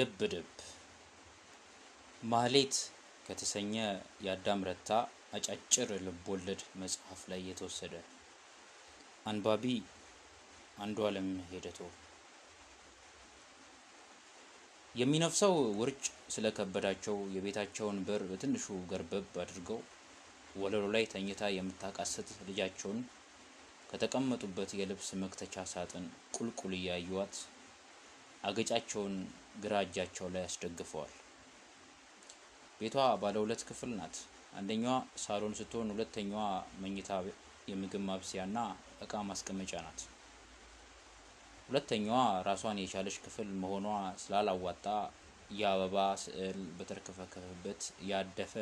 ድብ ድብ ማህሌት ከተሰኘ የአዳም ረታ አጫጭር ልቦለድ መጽሐፍ ላይ የተወሰደ። አንባቢ አንዱዓለም ሄደቶ። የሚነፍሰው ውርጭ ስለከበዳቸው የቤታቸውን በር በትንሹ ገርበብ አድርገው ወለሉ ላይ ተኝታ የምታቃስት ልጃቸውን ከተቀመጡበት የልብስ መክተቻ ሳጥን ቁልቁል እያዩዋት አገጫቸውን ግራ እጃቸው ላይ አስደግፈዋል። ቤቷ ባለ ሁለት ክፍል ናት። አንደኛዋ ሳሎን ስትሆን ሁለተኛዋ መኝታ፣ የምግብ ማብሰያና እቃ ማስቀመጫ ናት። ሁለተኛዋ ራሷን የቻለች ክፍል መሆኗ ስላላዋጣ የአበባ ስዕል በተርከፈከፈበት ያደፈ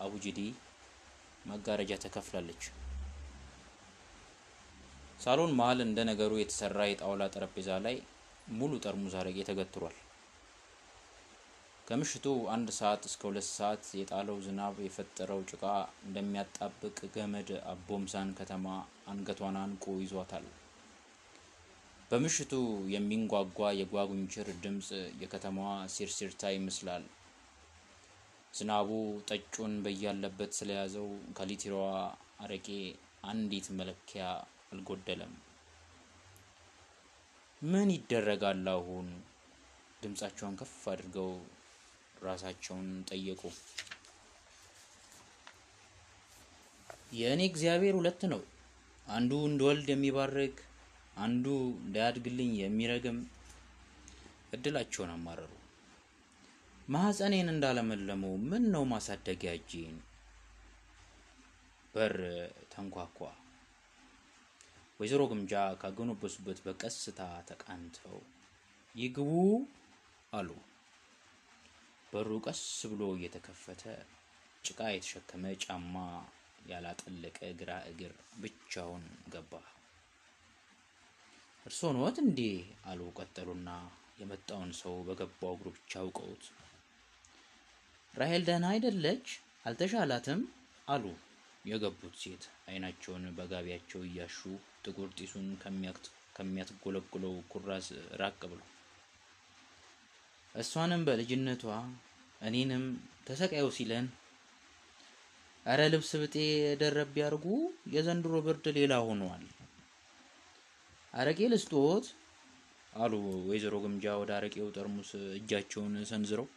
አቡጅዲ መጋረጃ ተከፍላለች። ሳሎን መሀል እንደ ነገሩ የተሰራ የጣውላ ጠረጴዛ ላይ ሙሉ ጠርሙስ አረቄ ተገትሯል። ከምሽቱ አንድ ሰዓት እስከ ሁለት ሰዓት የጣለው ዝናብ የፈጠረው ጭቃ እንደሚያጣብቅ ገመድ አቦምሳን ከተማ አንገቷን አንቆ ይዟታል። በምሽቱ የሚንጓጓ የጓጉንችር ድምፅ የከተማዋ ሲርሲርታ ይመስላል። ዝናቡ ጠጩን በያለበት ስለያዘው ከሊትሯ አረቄ አንዲት መለኪያ አልጎደለም። ምን ይደረጋል አሁን? ድምፃቸውን ከፍ አድርገው ራሳቸውን ጠየቁ። የእኔ እግዚአብሔር ሁለት ነው። አንዱ እንድወልድ የሚባርክ አንዱ እንዳያድግልኝ የሚረግም። እድላቸውን አማረሩ። ማህፀኔን እንዳለመለመው ምን ነው ማሳደጊያ እጄን። በር ተንኳኳ። ወይዘሮ ግምጃ ካጎነበሱበት በቀስታ ተቃንተው ይግቡ አሉ። በሩ ቀስ ብሎ እየተከፈተ ጭቃ የተሸከመ ጫማ ያላጠለቀ ግራ እግር ብቻውን ገባ። እርስዎ ነዎት እንዴ? አሉ ቀጠሉና የመጣውን ሰው በገባው እግሩ ብቻ አውቀውት። ራሄል ደህና አይደለች? አልተሻላትም? አሉ የገቡት ሴት አይናቸውን በጋቢያቸው እያሹ ጥቁር ጢሱን ከሚያትጎለጉለው ኩራዝ ራቅ ብሎ እሷንም በልጅነቷ እኔንም ተሰቃዩ ሲለን፣ እረ ልብስ ብጤ ደረብ ያርጉ፣ የዘንድሮ ብርድ ሌላ ሆኗል። አረቄ ልስጦት አሉ ወይዘሮ ግምጃ ወደ አረቄው ጠርሙስ እጃቸውን ሰንዝረው።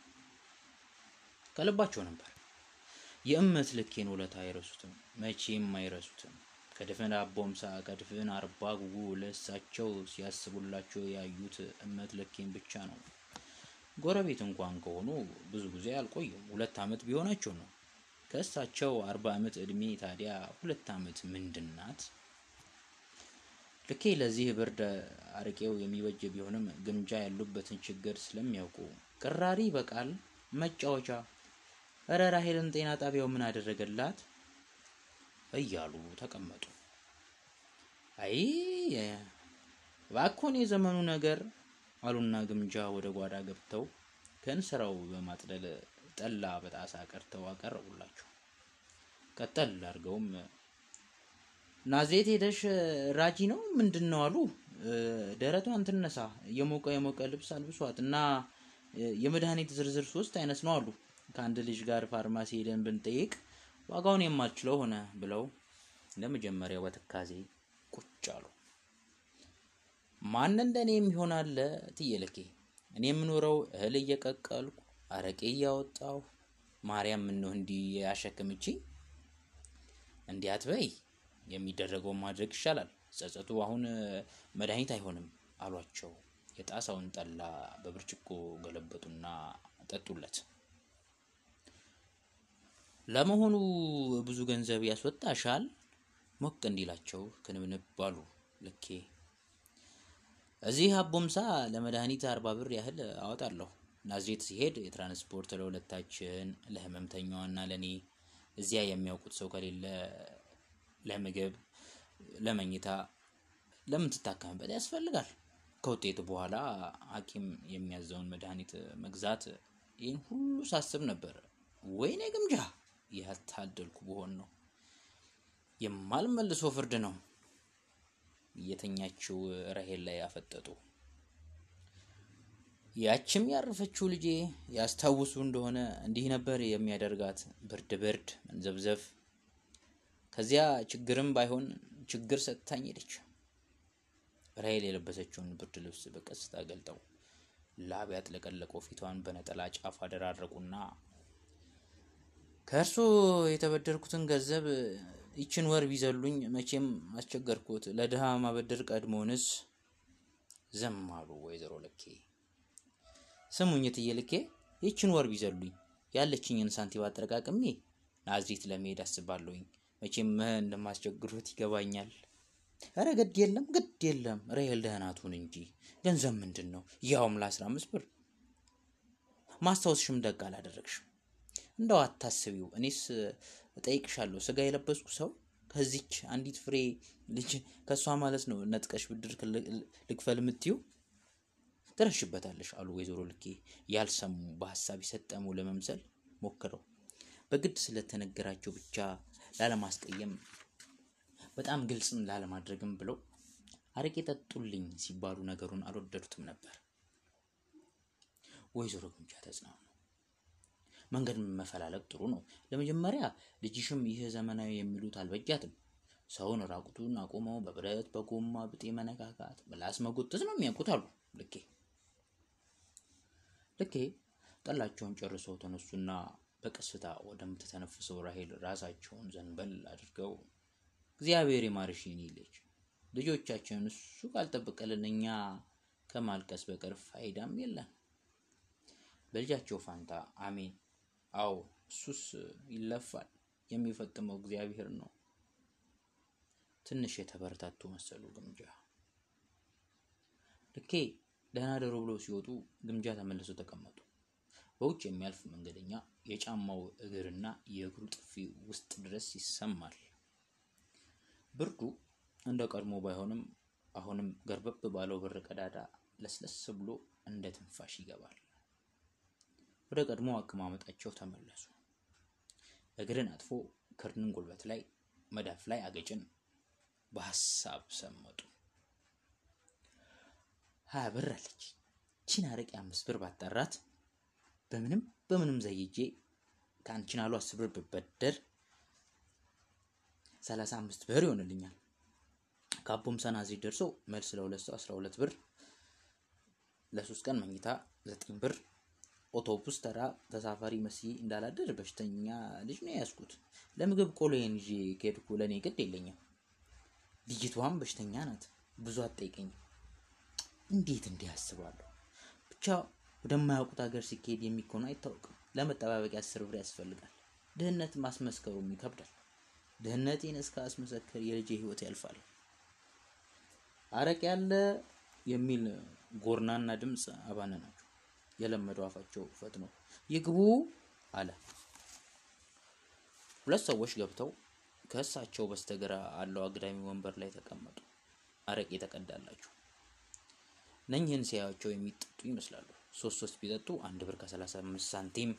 ከልባቸው ነበር። የእመት ልኬን ውለታ አይረሱትም፣ መቼም አይረሱትም። ከድፍን አቦምሳ ከድፍን አርባ ጉጉ ለእሳቸው ሲያስቡላቸው ያዩት እመት ልኬን ብቻ ነው። ጎረቤት እንኳን ከሆኑ ብዙ ጊዜ አልቆዩም። ሁለት ዓመት ቢሆናቸው ነው። ከእሳቸው አርባ ዓመት ዕድሜ ታዲያ ሁለት ዓመት ምንድን ናት? ልኬ ለዚህ ብርድ አረቄው የሚበጅ ቢሆንም ግምጃ ያሉበትን ችግር ስለሚያውቁ ቅራሪ በቃል መጫወቻ እረ ራሄልን ጤና ጣቢያው ምን አደረገላት እያሉ ተቀመጡ። አይ እባክዎን የዘመኑ ነገር አሉና ግምጃ ወደ ጓዳ ገብተው ከእንስራው በማጥለል ጠላ በጣሳ ቀርተው አቀረቡላቸው። ቀጠል አድርገውም ናዝሬት ሄደሽ ራጂ ነው ምንድን ነው አሉ። ደረቷን ትነሳ፣ የሞቀ የሞቀ ልብስ አልብሷት እና የመድኃኒት ዝርዝር ሶስት አይነት ነው አሉ። ከአንድ ልጅ ጋር ፋርማሲ ሄደን ብንጠይቅ ዋጋውን የማልችለው ሆነ ብለው ለመጀመሪያው በትካዜ ቁጭ አሉ። ማን እንደኔ የሚሆን አለ ትየለኬ? እኔ የምኖረው እህል እየቀቀልኩ አረቄ እያወጣሁ ማርያም ምነው እንዲህ ያሸክምቺ? እንዲህ አትበይ፣ የሚደረገውን ማድረግ ይሻላል። ጸጸቱ አሁን መድኃኒት አይሆንም አሏቸው። የጣሳውን ጠላ በብርጭቆ ገለበጡና ጠጡለት። ለመሆኑ ብዙ ገንዘብ ያስወጣሻል? ሞቅ እንዲላቸው ክንብንብ አሉ ልኬ። እዚህ አቦምሳ ለመድኃኒት አርባ ብር ያህል አወጣለሁ። ናዝሬት ሲሄድ የትራንስፖርት ለሁለታችን፣ ለህመምተኛዋና ለእኔ። እዚያ የሚያውቁት ሰው ከሌለ ለምግብ፣ ለመኝታ፣ ለምትታከምበት ያስፈልጋል። ከውጤቱ በኋላ ሐኪም የሚያዘውን መድኃኒት መግዛት። ይህን ሁሉ ሳስብ ነበር ወይኔ ግምጃ ያልታደልኩ ብሆን ነው። የማልመልሶ ፍርድ ነው። የተኛችው ራሄል ላይ አፈጠጡ። ያችም ያረፈችው ልጄ ያስታውሱ እንደሆነ እንዲህ ነበር የሚያደርጋት፣ ብርድ ብርድ፣ መንዘብዘብ። ከዚያ ችግርም ባይሆን ችግር ሰጥታኝ ሄደች። ራሔል የለበሰችውን ብርድ ልብስ በቀስታ ገልጠው ላብ ያጥለቀለቀው ፊቷን በነጠላ ጫፍ አደራረቁና ከእርሱ የተበደርኩትን ገንዘብ ይችን ወር ቢዘሉኝ መቼም አስቸገርኩት። ለድሃ ማበደር ቀድሞውንስ ዘም አሉ ወይዘሮ ልኬ። ስሙኝ እትዬ ልኬ፣ ይችን ወር ቢዘሉኝ ያለችኝን ሳንቲም አጠረቃቅሜ ናዝሬት ለመሄድ አስባለሁኝ። መቼም እንደማስቸግሩት ይገባኛል። ኧረ ግድ የለም ግድ የለም ራሔል ደህና ትሁን እንጂ ገንዘብ ምንድን ነው? ያውም ለአስራ አምስት ብር ማስታወስሽም ደግ አላደረግሽም። እንደው አታስቢው። እኔስ እጠይቅሻለሁ፣ ስጋ የለበስኩ ሰው ከዚች አንዲት ፍሬ ልጅ ከእሷ ማለት ነው ነጥቀሽ ብድር ልክፈል የምትዩ ትረሽበታለሽ አሉ ወይዘሮ ልኬ ያልሰሙ በሀሳብ የሰጠሙ ለመምሰል ሞክረው በግድ ስለተነገራቸው ብቻ ላለማስቀየም በጣም ግልጽም ላለማድረግም ብለው አረቄ ጠጡልኝ ሲባሉ ነገሩን አልወደዱትም ነበር። ወይዘሮ ግምጃ ተጽናኑ። መንገድ መፈላለግ ጥሩ ነው። ለመጀመሪያ ልጅሽም ይህ ዘመናዊ የሚሉት አልበጃትም። ሰውን ራቁቱን አቁመው በብረት በጎማ ብጤ መነካካት፣ ምላስ መጎተት ነው የሚያውቁት አሉ ልኬ። ልኬ ጠላቸውን ጨርሰው ተነሱና በቀስታ ወደምትተነፍሰው ራሔል ራሳቸውን ዘንበል አድርገው እግዚአብሔር ይማርሽ የኔ ልጅ፣ ልጆቻችንን እሱ ካልጠበቀልን እኛ ከማልቀስ በቀር ፋይዳም የለን። በልጃቸው ፋንታ አሜን። አዎ እሱስ ይለፋል፣ የሚፈጥመው እግዚአብሔር ነው። ትንሽ የተበረታቱ መሰሉ ግምጃ። ልኬ ደህና ደሮ ብለው ሲወጡ ግምጃ ተመልሰው ተቀመጡ። በውጭ የሚያልፍ መንገደኛ የጫማው እግርና የእግሩ ጥፊ ውስጥ ድረስ ይሰማል። ብርዱ እንደ ቀድሞ ባይሆንም አሁንም ገርበብ ባለው በር ቀዳዳ ለስለስ ብሎ እንደ ትንፋሽ ይገባል። ወደ ቀድሞ አቀማመጣቸው ተመለሱ። እግርን አጥፎ ክርንን ጉልበት ላይ መዳፍ ላይ አገጭን በሀሳብ ሰመጡ። ሀያ ብር አለች። ቺን አረቄ አምስት ብር ባጠራት በምንም በምንም ዘይጄ ከአንቺን አሉ አስር ብር ብበደር ሰላሳ አምስት ብር ይሆንልኛል። ከአቦም ሰናዝሪ ደርሶ መልስ ለሁለት ሰው አስራ ሁለት ብር፣ ለሶስት ቀን መኝታ ዘጠኝ ብር። አውቶቡስ ተራ ተሳፋሪ መስዬ እንዳላደር በሽተኛ ልጅ ነው የያዝኩት። ለምግብ ቆሎዬን ይዤ ከሄድኩ ለእኔ ግድ የለኝም። ልጅቷም በሽተኛ ናት፣ ብዙ አትጠይቀኝም። እንዴት እንዲህ አስባለሁ? ብቻ ወደማያውቁት ሀገር ሲካሄድ የሚኮነው አይታወቅም። ለመጠባበቂያ አስር ብር ያስፈልጋል። ድህነት ማስመስከሩም ይከብዳል። ድህነቴን እስከ አስመሰክር የልጄ ህይወት ያልፋል። አረቄ ያለ የሚል ጎርናና ድምፅ አባነናቸው። የለመደው አፋቸው ፈጥኖ ይግቡ አለ። ሁለት ሰዎች ገብተው ከእሳቸው በስተግራ አለው አግዳሚ ወንበር ላይ ተቀመጡ። አረቄ ተቀዳላቸው። እነኝህን ሲያዩቸው የሚጠጡ ይመስላሉ። ሶስት ሶስት ቢጠጡ አንድ ብር ከሰላሳ አምስት ሳንቲም፣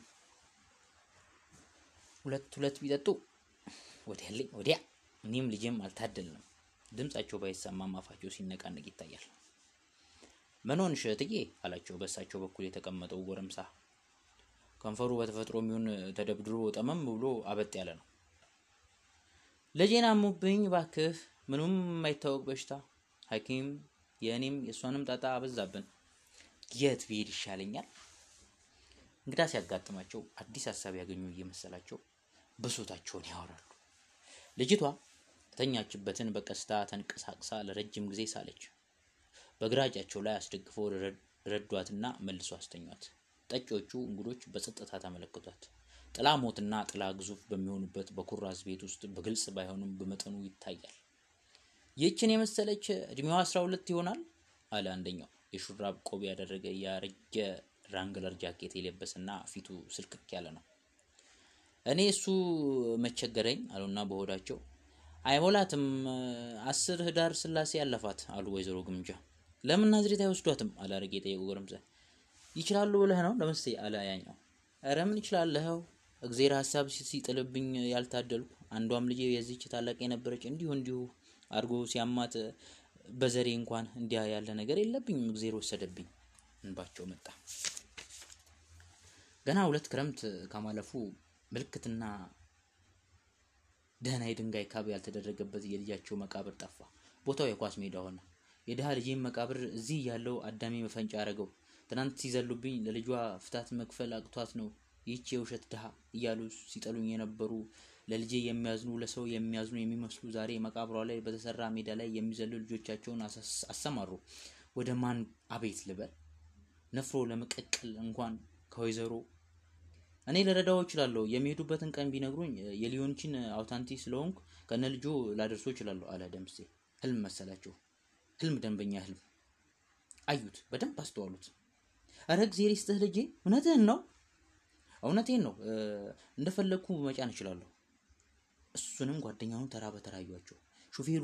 ሁለት ሁለት ቢጠጡ ወዲያልኝ ወዲያ። እኔም ልጄም አልታደልንም። ድምጻቸው ባይሰማም አፋቸው ሲነቃነቅ ይታያል። ምን ሆንሽ አላቸው በእሳቸው በኩል የተቀመጠው ጎረምሳ። ከንፈሩ በተፈጥሮ የሚሆን ተደብድሮ ጠመም ብሎ አበጥ ያለ ነው። ልጄን አሙብኝ ባክህ፣ ምንም የማይታወቅ በሽታ ሐኪም የእኔም የእሷንም ጣጣ አበዛብን። የት ብሄድ ይሻለኛል? እንግዳ ሲያጋጥማቸው አዲስ ሀሳብ ያገኙ እየመሰላቸው ብሶታቸውን ያወራሉ። ልጅቷ የተኛችበትን በቀስታ ተንቀሳቅሳ ለረጅም ጊዜ ሳለች። በግራ እጃቸው ላይ አስደግፈው ረዷትና መልሶ አስተኟት። ጠጪዎቹ እንግዶች በጸጥታ ተመለከቷት። ጥላ ሞትና ጥላ ግዙፍ በሚሆኑበት በኩራዝ ቤት ውስጥ በግልጽ ባይሆንም በመጠኑ ይታያል። ይህችን የመሰለች እድሜዋ አስራ ሁለት ይሆናል አለ አንደኛው። የሹራብ ቆብ ያደረገ ያረጀ ራንግለር ጃኬት የለበሰና ፊቱ ስልክክ ያለ ነው። እኔ እሱ መቸገረኝ አሉና በሆዳቸው አይሞላትም፣ አስር ህዳር ስላሴ ያለፋት አሉ ወይዘሮ ግምጃ። ለምን ናዝሬት አይወስዷትም? አለ አረጌ የጠየቁ ጎረምሳ። ይችላሉ ብለህ ነው ለምስ አለ ያኛው። ኧረ ምን ይችላለኸው እግዜር ሀሳብ ሲጥልብኝ ያልታደልኩ አንዷም ልጄ የዚች ታላቅ የነበረች እንዲሁ እንዲሁ አድርጎ ሲያማት በዘሬ እንኳን እንዲያ ያለ ነገር የለብኝም እግዜር ወሰደብኝ። እንባቸው መጣ። ገና ሁለት ክረምት ከማለፉ ምልክትና ደህና የድንጋይ ካብ ያልተደረገበት የልጃቸው መቃብር ጠፋ። ቦታው የኳስ ሜዳ ሆነ። የድሃ ልጄም መቃብር እዚህ ያለው አዳሚ መፈንጫ አረገው። ትናንት ሲዘሉብኝ ለልጇ ፍታት መክፈል አቅቷት ነው ይህች የውሸት ድሃ እያሉ ሲጠሉኝ የነበሩ ለልጄ የሚያዝኑ ለሰው የሚያዝኑ የሚመስሉ ዛሬ መቃብሯ ላይ በተሰራ ሜዳ ላይ የሚዘሉ ልጆቻቸውን አሰማሩ። ወደ ማን አቤት ልበል? ነፍሮ ለመቀቀል እንኳን ከወይዘሮ እኔ ልረዳው እችላለሁ። የሚሄዱበትን ቀን ቢነግሩኝ የሊዮንችን አውታንቲ ስለሆንኩ ከነ ልጆ ላደርሶ እችላለሁ አለ ደምሴ። ህልም መሰላቸው። ህልም፣ ደንበኛ ህልም። አዩት፣ በደንብ አስተዋሉት። እረ እግዜር ይስጥህ ልጄ፣ እውነትህን ነው? እውነቴን ነው። እንደፈለግኩ መጫን እችላለሁ። እሱንም ጓደኛውን ተራ በተራ አዩአቸው። ሹፌሩ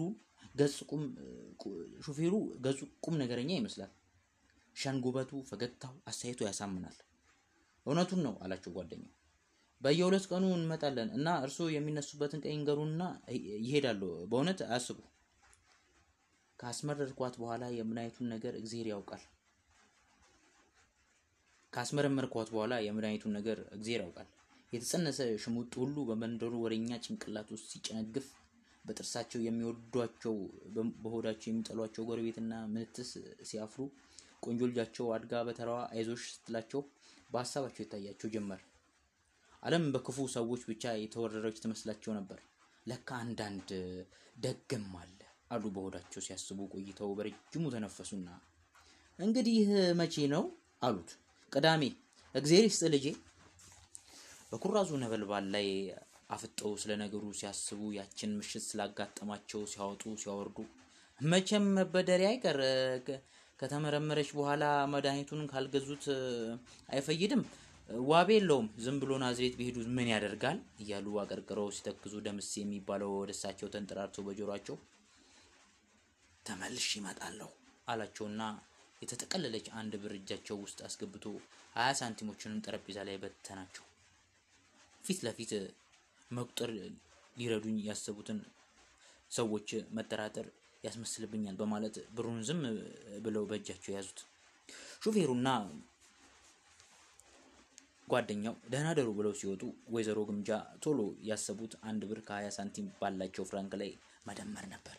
ሹፌሩ ገጹ ቁም ነገረኛ ይመስላል። ሸንጉበቱ፣ ፈገግታው፣ አስተያየቱ ያሳምናል። እውነቱን ነው አላቸው ጓደኛው። በየሁለት ቀኑ እንመጣለን እና እርስዎ የሚነሱበትን ቀን ይንገሩንና ይሄዳሉ። በእውነት አያስቡ። ካስመረርኳት በኋላ የምናይቱን ነገር እግዜር ያውቃል። ካስመረመርኳት በኋላ የመድኃኒቱን ነገር እግዜር ያውቃል። የተጸነሰ ሽሙጥ ሁሉ በመንደሩ ወሬኛ ጭንቅላት ውስጥ ሲጨነግፍ በጥርሳቸው የሚወዷቸው በሆዳቸው የሚጠሏቸው ጎረቤትና ምንትስ ሲያፍሩ ቆንጆ ልጃቸው አድጋ በተራዋ አይዞሽ ስትላቸው በሀሳባቸው ይታያቸው ጀመር። ዓለም በክፉ ሰዎች ብቻ የተወረረች ትመስላቸው ነበር። ለካ አንዳንድ ደግም አለ አሉ በሆዳቸው ሲያስቡ ቆይተው በረጅሙ ተነፈሱና እንግዲህ መቼ ነው አሉት። ቅዳሜ። እግዜር ይስጥ ልጄ። በኩራዙ ነበልባል ላይ አፍጠው ስለ ነገሩ ሲያስቡ ያችን ምሽት ስላጋጠማቸው ሲያወጡ ሲያወርዱ መቼም መበደሪያ አይቀር ከተመረመረች በኋላ መድኃኒቱን ካልገዙት አይፈይድም፣ ዋቤ የለውም፣ ዝም ብሎ ናዝሬት ቢሄዱ ምን ያደርጋል እያሉ አቀርቅረው ሲተክዙ ደምስ የሚባለው ወደ እሳቸው ተንጠራርተው በጆሯቸው ተመልሽ ይመጣለሁ አላቸውና የተጠቀለለች አንድ ብር እጃቸው ውስጥ አስገብቶ ሀያ ሳንቲሞችንም ጠረጴዛ ላይ በተናቸው። ፊት ለፊት መቁጠር ሊረዱኝ ያሰቡትን ሰዎች መጠራጠር ያስመስልብኛል በማለት ብሩን ዝም ብለው በእጃቸው ያዙት። ሹፌሩና ጓደኛው ደህና ደሩ ብለው ሲወጡ ወይዘሮ ግምጃ ቶሎ ያሰቡት አንድ ብር ከሀያ ሳንቲም ባላቸው ፍራንክ ላይ መደመር ነበር።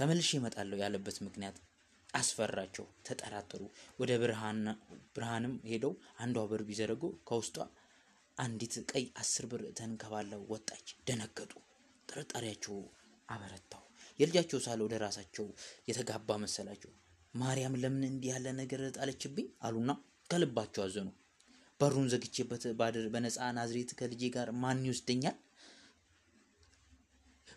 ተመልሼ እመጣለሁ ያለበት ምክንያት አስፈራቸው፣ ተጠራጠሩ። ወደ ብርሃንም ሄደው አንዷ ብር ቢዘረጉ ከውስጧ አንዲት ቀይ አስር ብር ተንከባለው ወጣች። ደነገጡ። ጥርጣሬያቸው አበረታው። የልጃቸው ሳለ ወደ ራሳቸው የተጋባ መሰላቸው። ማርያም ለምን እንዲህ ያለ ነገር ጣለችብኝ አሉና ከልባቸው አዘኑ። በሩን ዘግቼበት ባድር በነፃ ናዝሬት ከልጄ ጋር ማን ይወስደኛል?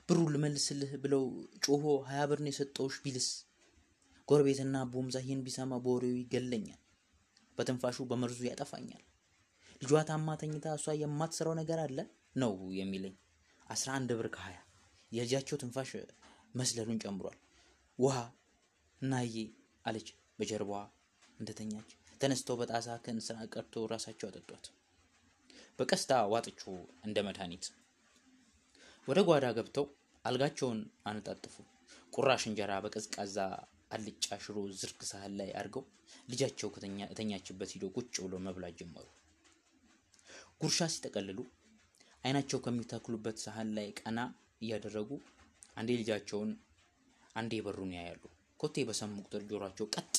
ብሩን ልመልስልህ ብለው ጮሆ ሀያ ብርን የሰጠውሽ ቢልስ? ጎረቤትና ቦምዛ ይህን ቢሰማ በወሬው ይገለኛል፣ በትንፋሹ በመርዙ ያጠፋኛል። ልጇ ታማ ተኝታ እሷ የማትሰራው ነገር አለ ነው የሚለኝ። አስራ አንድ ብር ከሀያ የልጃቸው ትንፋሽ መስለሉን ጨምሯል። ውሃ እናዬ አለች በጀርባዋ እንደተኛች። ተነስተው በጣሳ ከእንስራ ቀርቶ ራሳቸው አጠጧት። በቀስታ ዋጥችው እንደ መድኃኒት። ወደ ጓዳ ገብተው አልጋቸውን አነጣጥፉ። ቁራሽ እንጀራ በቀዝቃዛ አልጫ ሽሮ ዝርግ ሳህን ላይ አድርገው ልጃቸው ከተኛችበት ሂዶ ቁጭ ብሎ መብላት ጀመሩ። ጉርሻ ሲጠቀልሉ አይናቸው ከሚተክሉበት ሳህን ላይ ቀና እያደረጉ አንዴ ልጃቸውን አንዴ በሩን ያያሉ። ኮቴ በሰሙ ቁጥር ጆሯቸው ቀጥ፣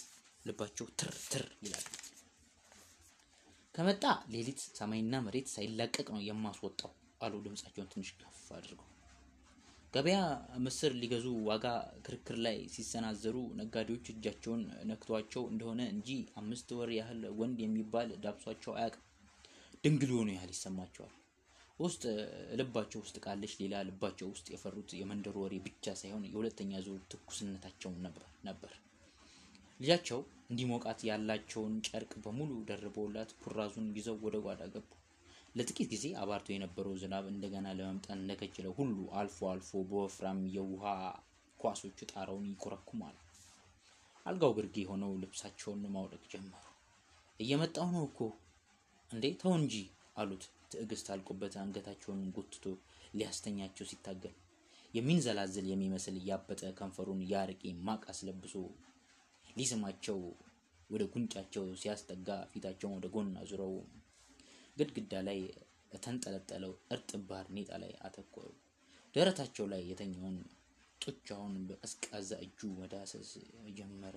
ልባቸው ትር ትር ይላል። ከመጣ ሌሊት ሰማይና መሬት ሳይላቀቅ ነው የማስወጣው አሉ ድምጻቸውን ትንሽ ከፍ አድርገው። ገበያ ምስር ሊገዙ ዋጋ ክርክር ላይ ሲሰናዘሩ ነጋዴዎች እጃቸውን ነክቷቸው እንደሆነ እንጂ አምስት ወር ያህል ወንድ የሚባል ዳብሷቸው አያውቅም። ድንግል የሆኑ ያህል ይሰማቸዋል። ውስጥ ልባቸው ውስጥ ቃለች ሌላ ልባቸው ውስጥ የፈሩት የመንደሩ ወሬ ብቻ ሳይሆን የሁለተኛ ዙር ትኩስነታቸውን ነበር። ልጃቸው እንዲሞቃት ያላቸውን ጨርቅ በሙሉ ደርበውላት ኩራዙን ይዘው ወደ ጓዳ ገቡ። ለጥቂት ጊዜ አባርቶ የነበረው ዝናብ እንደገና ለመምጣት እንደከጀለ ሁሉ አልፎ አልፎ በወፍራም የውሃ ኳሶች ጣራውን ይኮረኩማል። አልጋው ግርጌ ሆነው ልብሳቸውን ማውለቅ ጀመሩ። እየመጣው ነው እኮ እንዴ ተው እንጂ አሉት። ትዕግስት አልቆበት አንገታቸውን ጎትቶ ሊያስተኛቸው ሲታገል የሚንዘላዘል የሚመስል እያበጠ ከንፈሩን ያርቄ ማቅ አስለብሶ ሊስማቸው ወደ ጉንጫቸው ሲያስጠጋ ፊታቸውን ወደ ጎን አዙረው ግድግዳ ላይ የተንጠለጠለው እርጥብ ባርኔጣ ላይ አተኮሩ። ደረታቸው ላይ የተኛውን ጡጫውን በቀዝቃዛ እጁ መዳሰስ ጀመረ።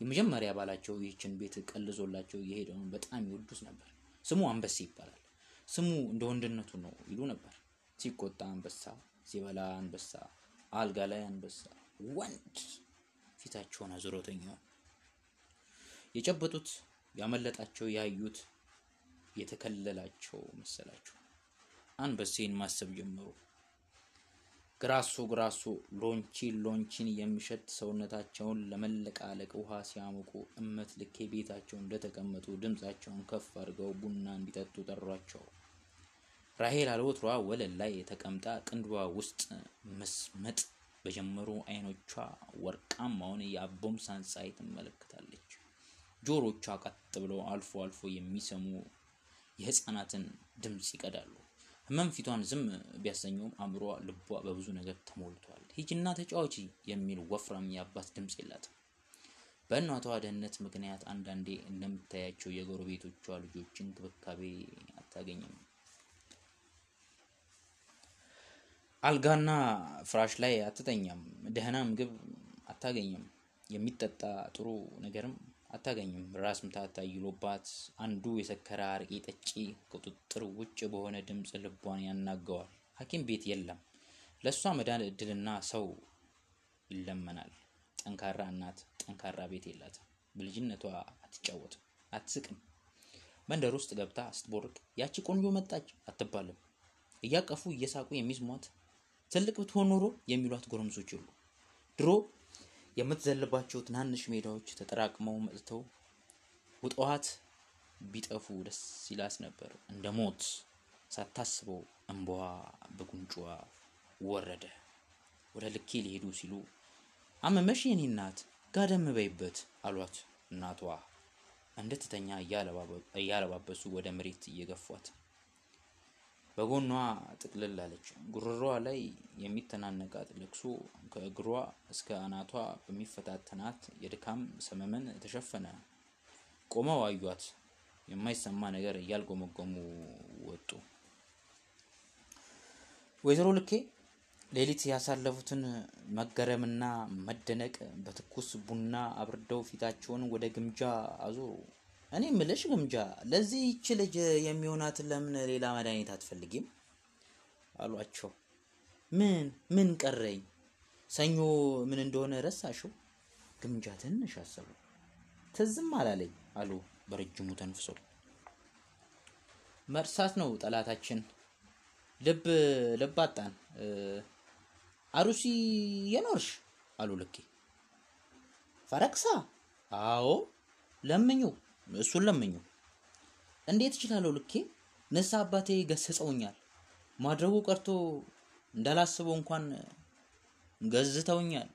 የመጀመሪያ ባላቸው ይህችን ቤት ቀልዞላቸው የሄደውን በጣም ይወዱት ነበር። ስሙ አንበሴ ይባላል። ስሙ እንደ ወንድነቱ ነው ይሉ ነበር። ሲቆጣ አንበሳ፣ ሲበላ አንበሳ፣ አልጋ ላይ አንበሳ፣ ወንድ ፊታቸውን አዙረው ተኛው። የጨበጡት ያመለጣቸው ያዩት የተከለላቸው መሰላቸው። አንበሴን ማሰብ ጀመሩ። ግራሶ ግራሶ ሎንቺን ሎንቺን የሚሸት ሰውነታቸውን ለመለቃለቅ ውሃ ሲያሞቁ እመት ልኬ ቤታቸው እንደተቀመጡ ድምፃቸውን ከፍ አድርገው ቡና እንዲጠጡ ጠሯቸው። ራሄል አልወትሯ ወለል ላይ ተቀምጣ ቅንድቧ ውስጥ መስመጥ በጀመሩ አይኖቿ ወርቃማውን የአቦምሳን ፀሐይ ትመለከታለች። ጆሮቿ ቀጥ ብለው አልፎ አልፎ የሚሰሙ የህፃናትን ድምፅ ይቀዳሉ። ህመም ፊቷን ዝም ቢያሰኘውም አእምሯ፣ ልቧ በብዙ ነገር ተሞልቷል። ሂጂና ተጫዋች የሚል ወፍራም የአባት ድምፅ የላትም። በእናቷ ደህንነት ምክንያት አንዳንዴ እንደምታያቸው የጎረቤቶቿ ልጆች እንክብካቤ አታገኝም። አልጋና ፍራሽ ላይ አትተኛም። ደህና ምግብ አታገኝም። የሚጠጣ ጥሩ ነገርም አታገኝም። ራስ ምታት ታይሎባት አንዱ የሰከረ አረቄ ጠጪ ቁጥጥር ውጭ በሆነ ድምፅ ልቧን ያናገዋል። ሐኪም ቤት የለም። ለእሷ መዳን እድልና ሰው ይለመናል። ጠንካራ እናት ጠንካራ ቤት የላትም። በልጅነቷ አትጫወትም፣ አትስቅም። መንደር ውስጥ ገብታ ስትቦርቅ ያቺ ቆንጆ መጣች አትባልም። እያቀፉ እየሳቁ የሚስሟት ትልቅ ብትሆን ኖሮ የሚሏት ጎረምሶች የሉ። ድሮ የምትዘልባቸው ትናንሽ ሜዳዎች ተጠራቅመው መጥተው ውጠዋት ቢጠፉ ደስ ይላስ ነበር። እንደ ሞት ሳታስበው እንባዋ በጉንጯ ወረደ። ወደ ልኬ ሊሄዱ ሲሉ አመመሽ የኔ እናት ጋደም በይበት አሏት። እናቷ እንድትተኛ እያለባበሱ ወደ መሬት እየገፏት በጎኗ ጥቅልል አለች። ጉሮሮዋ ላይ የሚተናነቃት ለቅሶ ከእግሯ እስከ አናቷ በሚፈታተናት የድካም ሰመመን ተሸፈነ። ቆመው አዩት። የማይሰማ ነገር እያልጎመጎሙ ወጡ። ወይዘሮ ልኬ ሌሊት ያሳለፉትን መገረምና መደነቅ በትኩስ ቡና አብርደው ፊታቸውን ወደ ግምጃ አዞሩ። እኔ ምልሽ ግምጃ፣ ለዚህ ይች ልጅ የሚሆናት ለምን ሌላ መድኃኒት አትፈልጊም? አሏቸው። ምን ምን ቀረኝ? ሰኞ ምን እንደሆነ ረሳሽው? ግምጃ ትንሽ አሰቡ። ትዝም አላለኝ አሉ በረጅሙ ተንፍሰው። መርሳት ነው ጠላታችን። ልብ ልብ አጣን። አሩሲ የኖርሽ አሉ ልኬ። ፈረክሳ? አዎ ለምኙ እሱን ለምኙ። እንዴት እችላለሁ ልኬ? ንስሐ አባቴ ገስጸውኛል። ማድረጉ ቀርቶ እንዳላስበው እንኳን ገዝተውኛል።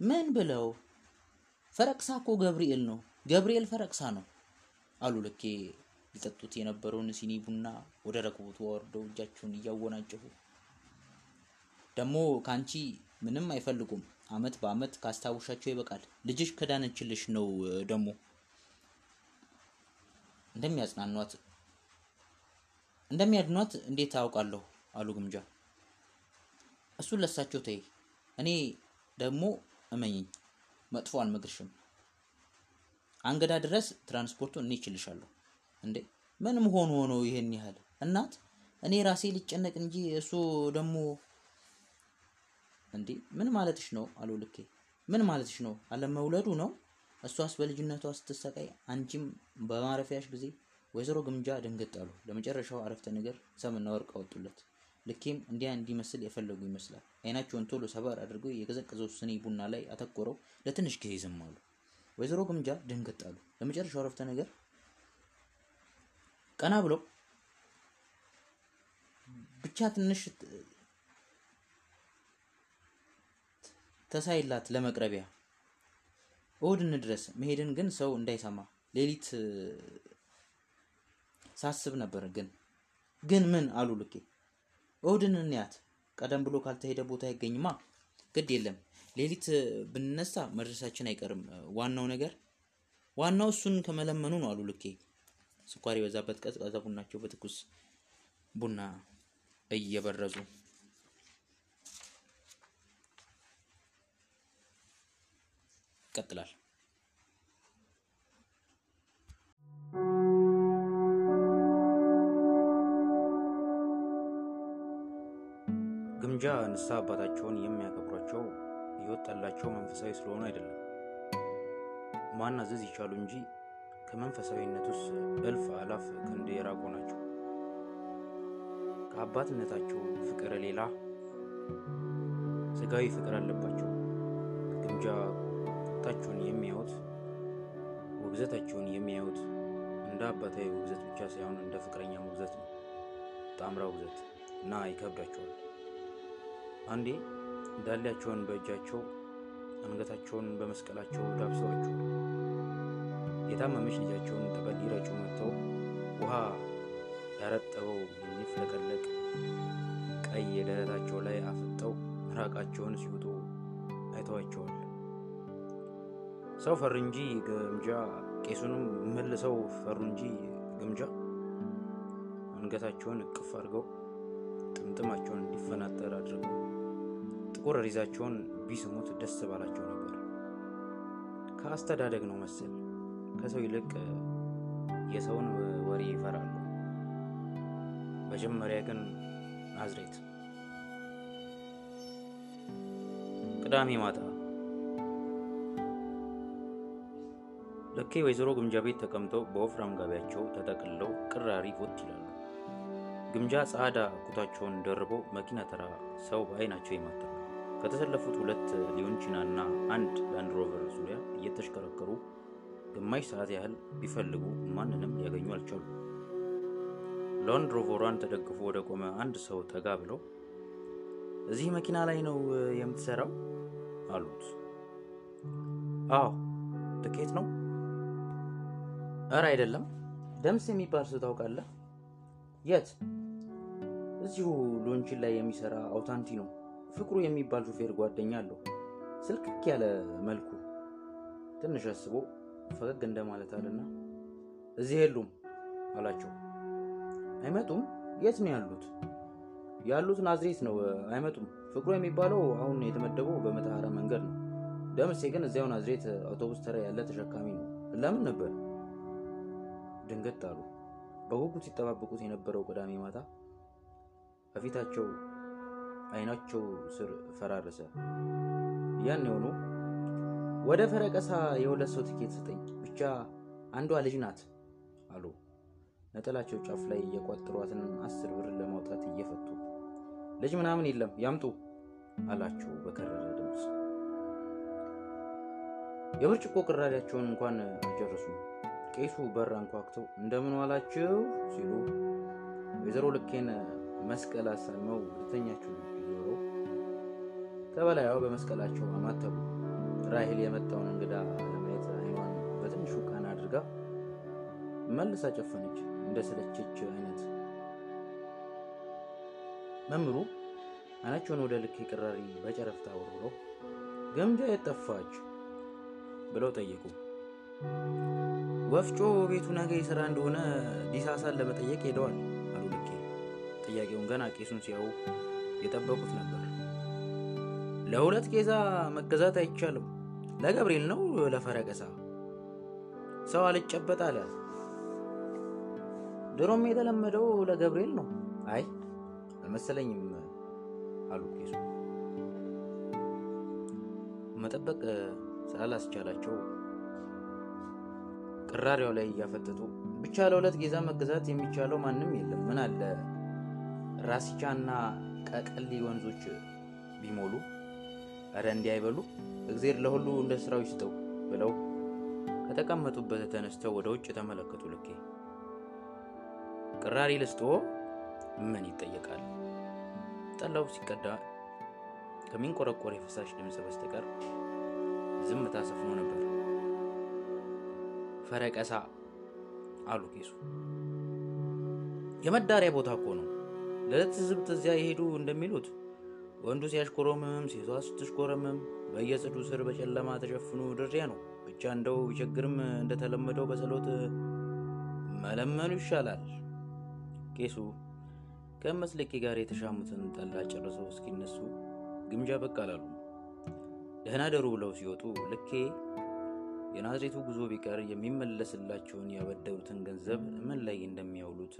ምን ብለው? ፈረቅሳ እኮ ገብርኤል ነው፣ ገብርኤል ፈረቅሳ ነው አሉ ልኬ ሊጠጡት የነበረውን ሲኒ ቡና ወደ ረከቦቱ ወርደው እጃቸውን እያወናጨፉ። ደግሞ ከአንቺ ምንም አይፈልጉም። አመት በአመት ካስታውሻቸው ይበቃል። ልጅሽ ከዳነችልሽ ነው ደግሞ እንደሚያጽናኗት እንደሚያድኗት እንዴት አውቃለሁ አሉ ግምጃ። እሱን ለሳቸው ተይ፣ እኔ ደግሞ እመኝኝ መጥፎ አልመግርሽም። አንገዳ ድረስ ትራንስፖርቱን እኔ ይችልሻለሁ። እንዴ ምን መሆኑ ሆኖ ይሄን ያህል እናት፣ እኔ ራሴ ልጨነቅ እንጂ እሱ ደግሞ እንዴ ምን ማለትሽ ነው አሉ ልኬ። ምን ማለትሽ ነው? አለመውለዱ ነው? እሷስ በልጅነቷ ስትሰቃይ አንቺም በማረፊያሽ ጊዜ። ወይዘሮ ግምጃ ደንገጥ አሉ። ለመጨረሻው አረፍተ ነገር ሰምና ወርቅ አወጡለት። ልኬም እንዲያ እንዲመስል የፈለጉ ይመስላል። አይናቸውን ቶሎ ሰበር አድርገው የቀዘቀዘው ስኒ ቡና ላይ አተኮረው ለትንሽ ጊዜ አሉ። ወይዘሮ ግምጃ ደንገጥ አሉ። ለመጨረሻው አረፍተ ነገር ቀና ብለው ብቻ ትንሽ ተሳይላት ለመቅረቢያ እሑድ እንድረስ መሄድን ግን ሰው እንዳይሰማ ሌሊት ሳስብ ነበር። ግን ግን ምን አሉ ልኬ እሑድን እንያት ቀደም ብሎ ካልተሄደ ቦታ አይገኝማ። ግድ የለም ሌሊት ብንነሳ መድረሳችን አይቀርም። ዋናው ነገር ዋናው እሱን ከመለመኑ ነው አሉ ልኬ። ስኳር የበዛበት ቀዝቃዛ ቡናቸው በትኩስ ቡና እየበረዙ ይቀጥላል። ግምጃ ንስሐ አባታቸውን የሚያከብሯቸው የወጣላቸው መንፈሳዊ ስለሆኑ አይደለም። ማናዘዝ ይቻሉ እንጂ ከመንፈሳዊነት ውስጥ እልፍ አላፍ ክንድ የራቁ ናቸው። ከአባትነታቸው ፍቅር ሌላ ስጋዊ ፍቅር አለባቸው። ግምጃ ቁጣቸውን የሚያዩት ውግዘታቸውን የሚያዩት እንደ አባታዊ ውግዘት ብቻ ሳይሆን እንደ ፍቅረኛ ውግዘት ነው። ጣምራ ውግዘት እና ይከብዳቸዋል። አንዴ ዳሌያቸውን በእጃቸው አንገታቸውን በመስቀላቸው ዳብሰዋቸዋል። የታመመች ልጃቸውን ጠበል ሊረጩ መጥተው ውሃ ያረጠበው የሚፍለቀለቅ ቀይ የደረታቸው ላይ አፍጠው ምራቃቸውን ሲውጡ አይተዋቸዋል። ሰው ፈር እንጂ ግምጃ ቄሱንም መልሰው ፈሩ እንጂ ግምጃ አንገታቸውን እቅፍ አድርገው ጥምጥማቸውን እንዲፈናጠር አድርገው ጥቁር ሪዛቸውን ቢስሙት ደስ ባላቸው ነበር። ከአስተዳደግ ነው መሰል ከሰው ይልቅ የሰውን ወሬ ይፈራሉ። መጀመሪያ ግን ናዝሬት ቅዳሜ ማታ ልኬ ወይዘሮ ግምጃ ቤት ተቀምጠው በወፍራም ጋቢያቸው ተጠቅልለው ቅራሪ ፎት ይላሉ። ግምጃ ጸዓዳ ኩታቸውን ደርበው መኪና ተራ ሰው በአይናቸው ይማታሉ። ከተሰለፉት ሁለት ሊዮንቺና እና አንድ ላንድሮቨር ዙሪያ እየተሽከረከሩ ግማሽ ሰዓት ያህል ቢፈልጉ ማንንም ሊያገኙ አልቻሉ። ላንድሮቨሯን ተደግፎ ወደ ቆመ አንድ ሰው ጠጋ ብለው እዚህ መኪና ላይ ነው የምትሰራው አሉት። አዎ ትኬት ነው? እረ አይደለም። ደምስ የሚባል ሰው ታውቃለህ? የት? እዚሁ ሎንችን ላይ የሚሰራ አውታንቲ ነው። ፍቅሩ የሚባል ሹፌር ጓደኛ አለው። ስልክክ ያለ መልኩ ትንሽ አስቦ ፈገግ እንደማለት አለና እዚህ የሉም አላቸው። አይመጡም? የት ነው ያሉት? ያሉት ናዝሬት ነው። አይመጡም። ፍቅሩ የሚባለው አሁን የተመደበው በመተሐራ መንገድ ነው። ደምሴ ግን እዚያው ናዝሬት አውቶቡስ ተራ ያለ ተሸካሚ ነው። ለምን ነበር? ድንገት አሉ። በጉጉት ሲጠባበቁት የነበረው ቅዳሜ ማታ በፊታቸው አይናቸው ስር ፈራረሰ። ያን የሆኑ ወደ ፈረቀሳ የሁለት ሰው ትኬት ስጠኝ ብቻ አንዷ ልጅ ናት አሉ። ነጠላቸው ጫፍ ላይ የቋጠሯትን አስር ብር ለማውጣት እየፈቱ ልጅ ምናምን የለም ያምጡ አላቸው በከረረ ድምፅ። የብርጭቆ ቅራሪያቸውን እንኳን አልጨረሱም። ቄሱ በር አንኳኩተው እንደምን ዋላችሁ ሲሉ ወይዘሮ ልኬን መስቀል አሳልመው ወደተኛችው ዞረው ከበላይዋ በመስቀላቸው አማተቡ። ራሄል የመጣውን እንግዳ ለማየት አይኗን በትንሹ ቀና አድርጋ መልሳ ጨፈነች፣ እንደ ሰለቸች አይነት። መምህሩ አይናቸውን ወደ ልኬ ቅራሪ በጨረፍታ ወርውረው ግምጃ የት ጠፋች ብለው ጠየቁ። ወፍጮ ቤቱ ነገ የሥራ እንደሆነ ዲሳሳን ለመጠየቅ ሄደዋል አሉ ልኬ። ጥያቄውን ገና ቄሱን ሲያዩ የጠበቁት ነበር። ለሁለት ቄዛ መገዛት አይቻልም። ለገብርኤል ነው ለፈረቀሳ ሰው አልጨበጥ አለ። ድሮም የተለመደው ለገብርኤል ነው። አይ አልመሰለኝም አሉ ቄሱ። መጠበቅ ስላላስቻላቸው ቅራሪያው ላይ እያፈጠጡ ብቻ ለሁለት ጌዛ መገዛት የሚቻለው ማንም የለም። ምን አለ ራሲቻና ቀቀሊ ወንዞች ቢሞሉ፣ እረ እንዲህ አይበሉ፣ እግዜር ለሁሉ እንደ ስራው ይስጠው ብለው ከተቀመጡበት ተነስተው ወደ ውጭ ተመለከቱ። ልኬ ቅራሪ ልስጦ ምን ይጠየቃል? ጠላው ሲቀዳ ከሚንቆረቆር የፈሳሽ ድምፅ በስተቀር ዝምታ ሰፍኖ ነበር። ፈረቀሳ አሉ ቄሱ። የመዳሪያ ቦታ እኮ ነው። ለዕለት ዝብት እዚያ የሄዱ እንደሚሉት ወንዱ ሲያሽኮረምም ሴቷ ስትሽኮረምም በየጽዱ ስር በጨለማ ተሸፍኖ ድሪያ ነው ብቻ እንደው ቢቸግርም እንደተለመደው በጸሎት መለመኑ ይሻላል። ቄሱ ከመስለቄ ጋር የተሻሙትን ጠላ ጨርሰው እስኪነሱ ግምጃ በቃ አላሉ። ደህና ደሩ ብለው ሲወጡ ልኬ የናዝሬቱ ጉዞ ቢቀር የሚመለስላቸውን ያበደሩትን ገንዘብ ምን ላይ እንደሚያውሉት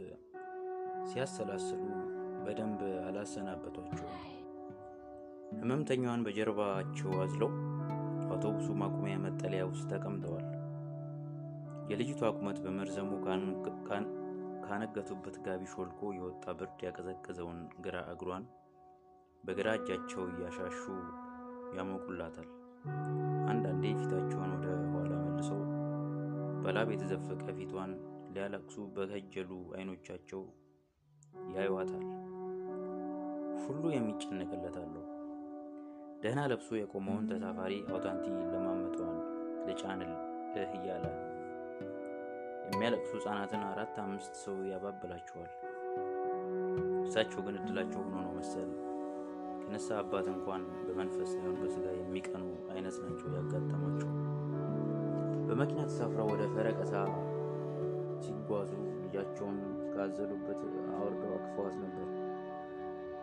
ሲያሰላስሉ በደንብ አላሰናበቷቸውም። ሕመምተኛዋን በጀርባቸው አዝለው አውቶቡሱ ማቆሚያ መጠለያ ውስጥ ተቀምጠዋል። የልጅቷ ቁመት በመርዘሙ ካነገቱበት ጋቢ ሾልኮ የወጣ ብርድ ያቀዘቀዘውን ግራ እግሯን በግራ እጃቸው እያሻሹ ያሞቁላታል። አንዳንዴ መልሰው በላብ የተዘፈቀ ፊቷን ሊያለቅሱ በከጀሉ አይኖቻቸው ያዩዋታል። ሁሉ የሚጨነቅለት አለው። ደህና ለብሶ የቆመውን ተሳፋሪ አውታንቲ ለማመጧን ልጫንልህ እያለ የሚያለቅሱ ሕፃናትን አራት አምስት ሰው ያባብላቸዋል። እሳቸው ግን እድላቸው ሆኖ ነው መሰል ከነሳ አባት እንኳን በመንፈስ ሳይሆን በስጋ የሚቀኑ አይነት ናቸው ያጋጠሟቸው። በመኪና ተሳፍረው ወደ ፈረቀሳ ሲጓዙ ልጃቸውን ካዘሉበት አውርደው አቅፈዋት ነበር።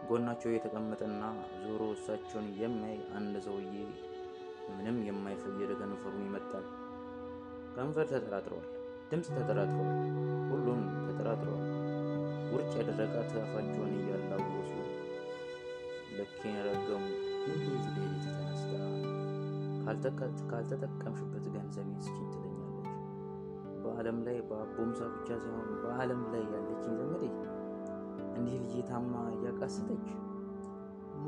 ጎናቸው የተቀመጠና ዞሮ እሳቸውን የሚያይ አንድ ሰውዬ ምንም የማይፈይድ ከንፈሩን ይመጣል። ከንፈር ተጠራጥረዋል፣ ድምፅ ተጠራጥረዋል፣ ሁሉን ተጠራጥረዋል። ውርጭ ያደረጋት አፋቸውን እያላወሱ ልኬን ረገሙ። እንዴት ሌሊት ተነስታ ካልተጠቀምሽበት ገንዘብ ስጪኝ ትለኛለች? በዓለም ላይ በአቦምሳ ብቻ ሳይሆን በዓለም ላይ ያለችኝ ዘመዴ እንዲህ ልጄ እያቃሰተች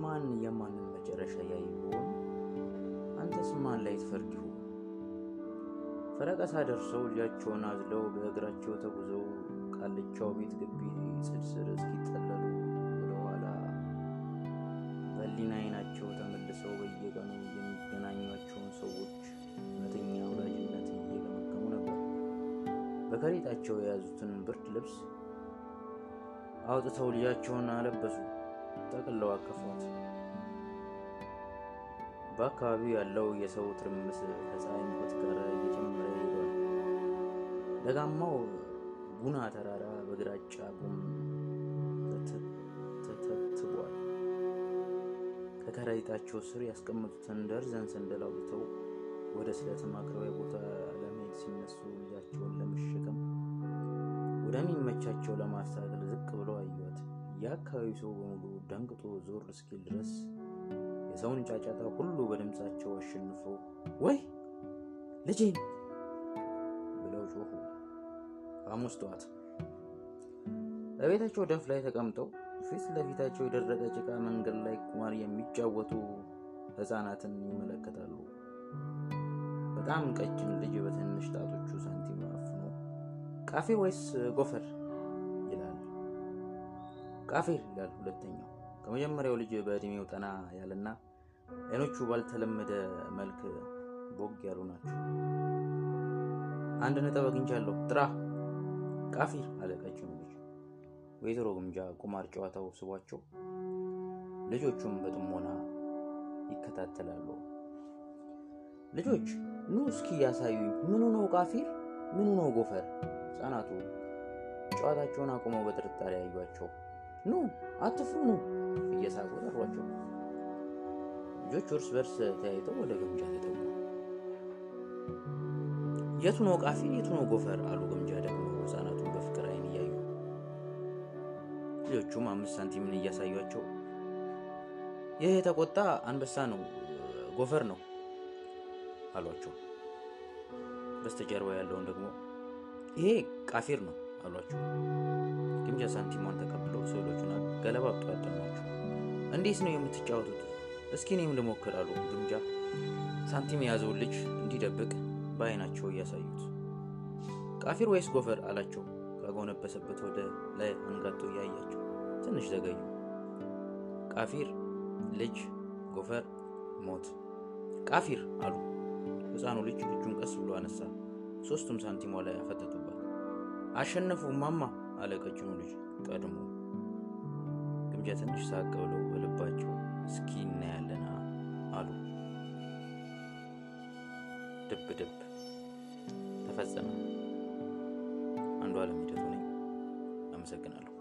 ማን የማንን መጨረሻ ያይ ይሆን? አንተስ ማን ላይ ትፈርድ? ፈረቀሳ ደርሰው ልጃቸውን አዝለው በእግራቸው ተጉዘው ቃልቻው ቤት ግቢ ጽድ ስር እስኪጠለሉ ወደኋላ በሊና አይናቸው ተመልሰው በየቀኑ የሚገናኟቸውን ሰዎች እውነተኛ ወዳጅነት እየገመገሙ ነበር። በከረጢታቸው የያዙትን ብርድ ልብስ አውጥተው ልጃቸውን አለበሱ፣ ጠቅልለው አቀፏት። በአካባቢው ያለው የሰው ትርምስ ከፀሐይ ሙቀት ጋር እየጨመረ ሄዷል። ደጋማው ጉና ተራራ በግራጫ ጉም ከከረጢታቸው ስር ያስቀመጡትን ደርዘን ሰንደል አውጥተው ወደ ስለት ማቅረቢያ ቦታ ለመሄድ ሲነሱ ልጃቸውን ለመሸከም ወደሚመቻቸው ለማስተካከል ዝቅ ብለው አዩት። የአካባቢው ሰው በሙሉ ደንግጦ ዞር እስኪል ድረስ የሰውን ጫጫታ ሁሉ በድምፃቸው አሸንፈው ወይ ልጄን ብለው ጮሁ። ሐሙስ ጠዋት በቤታቸው ደፍ ላይ ተቀምጠው ፊት ለፊታቸው የደረቀ ጭቃ መንገድ ላይ ቁማር የሚጫወቱ ሕፃናትን ይመለከታሉ። በጣም ቀጭን ልጅ በትንሽ ጣቶቹ ሳንቲም አፍኖ ቃፊር ወይስ ጎፈር ይላል። ቃፊር ይላል ሁለተኛው። ከመጀመሪያው ልጅ በእድሜው ጠና ያለና አይኖቹ ባልተለመደ መልክ ቦግ ያሉ ናቸው። አንድ ነጥብ አግኝቻለሁ ጥራ ቃፊር አለ ቀጭኑ ወይዘሮ ግምጃ ቁማር ጨዋታው ስቧቸው ልጆቹም በጥሞና ይከታተላሉ። ልጆች ኑ እስኪ ያሳዩኝ፣ ምኑ ነው ቃፊር፣ ምኑ ነው ጎፈር? ሕፃናቱ ጨዋታቸውን አቁመው በጥርጣሬ ያዩቸው። ኑ አትፍሩ፣ ኑ እየሳቁ ጠሯቸው። ልጆቹ እርስ በርስ ተያይተው ወደ ግምጃ ተጠጉ። የቱ ነው ቃፊር፣ የቱ ነው ጎፈር አሉ ግምጃ ደግሞ ልጆቹም አምስት ሳንቲምን እያሳዩቸው ይህ የተቆጣ አንበሳ ነው ጎፈር ነው አሏቸው። በስተጀርባ ያለውን ደግሞ ይሄ ቃፊር ነው አሏቸው። ግምጃ ሳንቲሟን ተቀብለው ስዕሎቹን ገለባብጠው አጠኗቸው። እንዴት ነው የምትጫወቱት? እስኪ እኔም ልሞክር አሉ ግምጃ ሳንቲም የያዘውን ልጅ እንዲደብቅ በአይናቸው እያሳዩት። ቃፊር ወይስ ጎፈር አላቸው። ካጎነበሰበት ወደ ላይ አንጋጦ እያያቸው ትንሽ ዘገዩ። ቃፊር ልጅ፣ ጎፈር ሞት። ቃፊር አሉ። ሕፃኑ ልጅ እጁን ቀስ ብሎ አነሳ። ሶስቱም ሳንቲሟ ላይ አፈጠጡባት። አሸነፉ ማማ አለ ቀጭኑ ልጅ ቀድሞ። ግምጃ ትንሽ ሳቅ ብለው በልባቸው እስኪ እናያለና አሉ። ድብ ድብ ተፈጸመ። አንዱ አለም second alone.